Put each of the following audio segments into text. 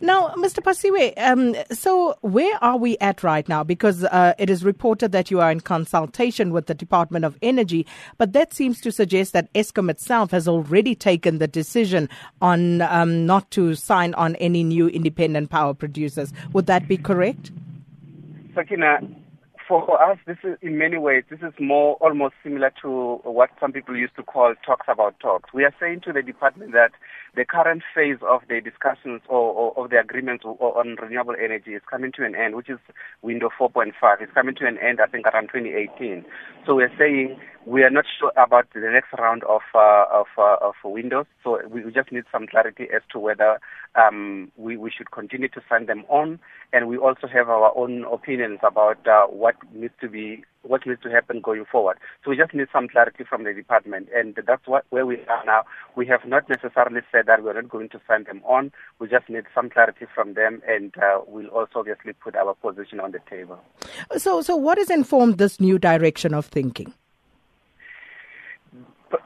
Now, Mr. Phasiwe, um, so where are we at right now? Because uh, it is reported that you are in consultation with the Department of Energy, but that seems to suggest that Eskom itself has already taken the decision on um, not to sign on any new independent power producers. Would that be correct? Sakina, for us, this is in many ways, this is more almost similar to what some people used to call talks about talks. We are saying to the department that the current phase of the discussions or, or of the agreements on renewable energy is coming to an end, which is window 4.5. It's coming to an end, I think, around 2018. So we're saying we are not sure about the next round of uh, of, uh, of windows. So we, we just need some clarity as to whether um, we, we should continue to sign them on, and we also have our own opinions about uh, what needs to be what needs to happen going forward. So we just need some clarity from the department, and that's what, where we are now. We have not necessarily said that we're not going to sign them on. We just need some clarity from them, and uh, we'll also obviously put our position on the table. So, so what has informed this new direction of thinking?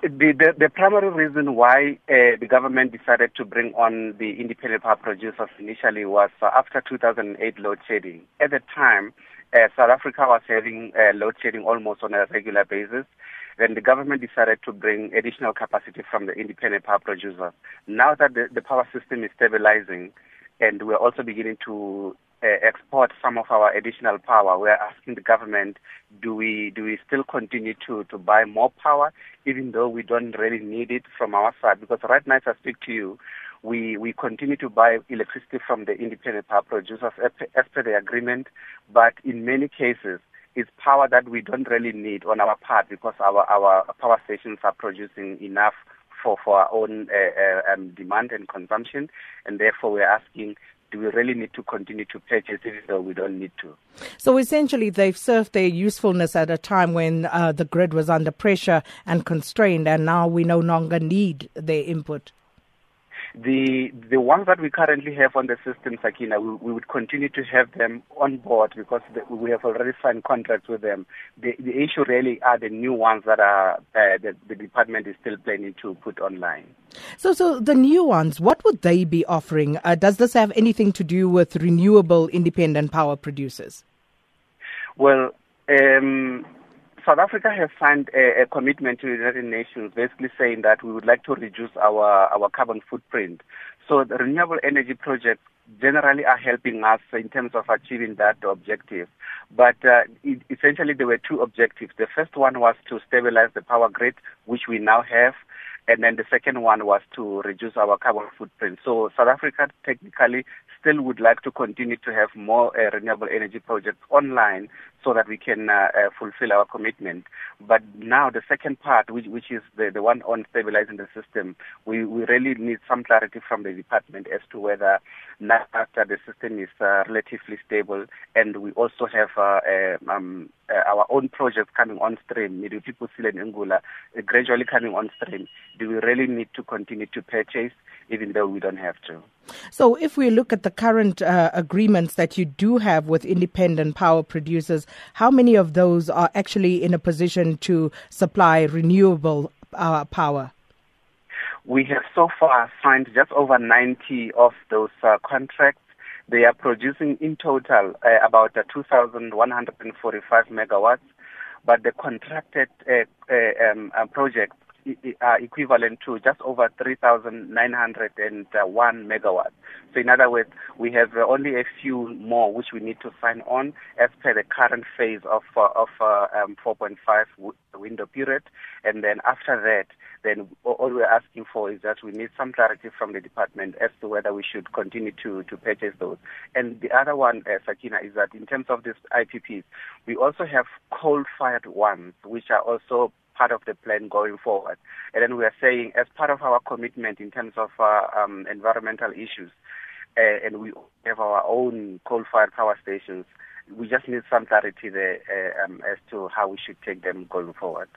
The, the, the, primary reason why uh, the government decided to bring on the independent power producers initially was uh, after 2008 load shedding. At the time, uh, South Africa was having uh, load shedding almost on a regular basis. Then the government decided to bring additional capacity from the independent power producers. Now that the, the power system is stabilizing, and we're also beginning to export some of our additional power. We're asking the government, do we do we still continue to, to buy more power, even though we don't really need it from our side? Because right now, as I speak to you, we, we continue to buy electricity from the independent power producers as per the agreement, but in many cases, it's power that we don't really need on our part because our, our power stations are producing enough for, for our own uh, uh, um, demand and consumption, and therefore we're asking do we really need to continue to purchase it or we don't need to? So essentially, they've served their usefulness at a time when uh, the grid was under pressure and constrained, and now we no longer need their input. The the ones that we currently have on the system, Sakina, we, we would continue to have them on board because the, we have already signed contracts with them. The, the issue really are the new ones that are uh, that the department is still planning to put online. So, so the new ones, what would they be offering? Uh, does this have anything to do with renewable independent power producers? Well, um, South Africa has signed a, a, commitment to the United Nations, basically saying that we would like to reduce our, our carbon footprint. So the renewable energy projects generally are helping us in terms of achieving that objective. But uh, it, essentially, there were two objectives. The first one was to stabilize the power grid, which we now have. And then the second one was to reduce our carbon footprint. So South Africa technically still would like to continue to have more uh, renewable energy projects online so that we can uh, uh, fulfill our commitment. But now the second part, which, which is the, the one on stabilizing the system, we, we really need some clarity from the department as to whether now after the system is uh, relatively stable and we also have uh, uh, um, our own projects coming on stream, Medupi Kusile and Ingula, gradually coming on stream, do we really need to continue to purchase even though we don't have to? So, if we look at the current uh, agreements that you do have with independent power producers, how many of those are actually in a position to supply renewable uh, power? We have so far signed just over 90 of those uh, contracts. They are producing in total uh, about uh, 2,145 megawatts, but the contracted uh, um, projects are equivalent to just over 3,901 megawatts. So in other words, we have only a few more which we need to sign on as per the current phase of uh, of uh, um, 4.5 window period, and then after that, then all we're asking for is that we need some clarity from the department as to whether we should continue to to purchase those. And the other one, uh, Sakina, is that in terms of these IPPs, we also have coal-fired ones which are also part of the plan going forward. And then we are saying, as part of our commitment in terms of uh, um, environmental issues, uh, and we have our own coal-fired power stations, we just need some clarity there uh, um, as to how we should take them going forward.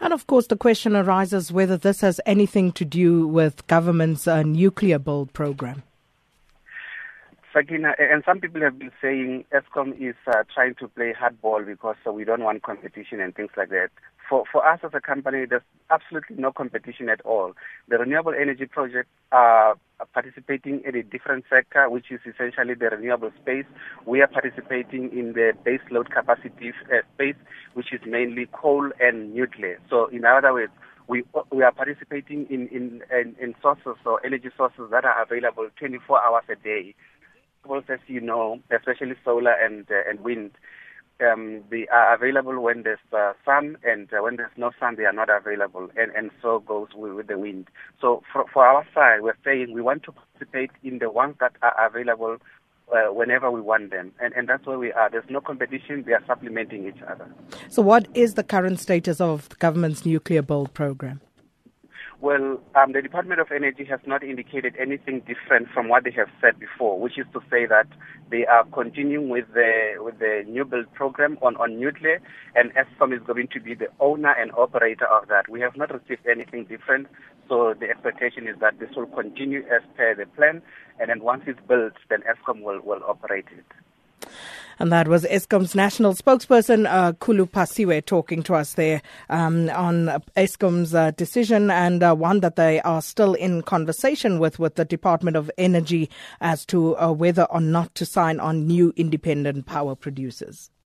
And of course, the question arises whether this has anything to do with government's uh, nuclear build program. Sakina, and some people have been saying Eskom is uh, trying to play hardball because uh, we don't want competition and things like that. For for us as a company, there's absolutely no competition at all. The renewable energy projects are participating in a different sector, which is essentially the renewable space. We are participating in the base load capacity uh, space, which is mainly coal and nuclear. So, in other words, we we are participating in, in, in, in sources or energy sources that are available 24 hours a day as you know, especially solar and uh, and wind, um, they are available when there's uh, sun, and uh, when there's no sun, they are not available, and and so goes with, with the wind. So for for our side, we're saying we want to participate in the ones that are available uh, whenever we want them. And, and that's where we are. There's no competition, we are supplementing each other. So, what is the current status of the government's nuclear build program? Well, um, the Department of Energy has not indicated anything different from what they have said before, which is to say that they are continuing with the with the new build program on, on nuclear, and Eskom is going to be the owner and operator of that. We have not received anything different, so the expectation is that this will continue as per the plan, and then once it's built, then Eskom will, will operate it. And that was Eskom's national spokesperson, uh, Khulu Phasiwe, talking to us there um, on Eskom's uh, decision and uh, one that they are still in conversation with, with the Department of Energy as to uh, whether or not to sign on new independent power producers.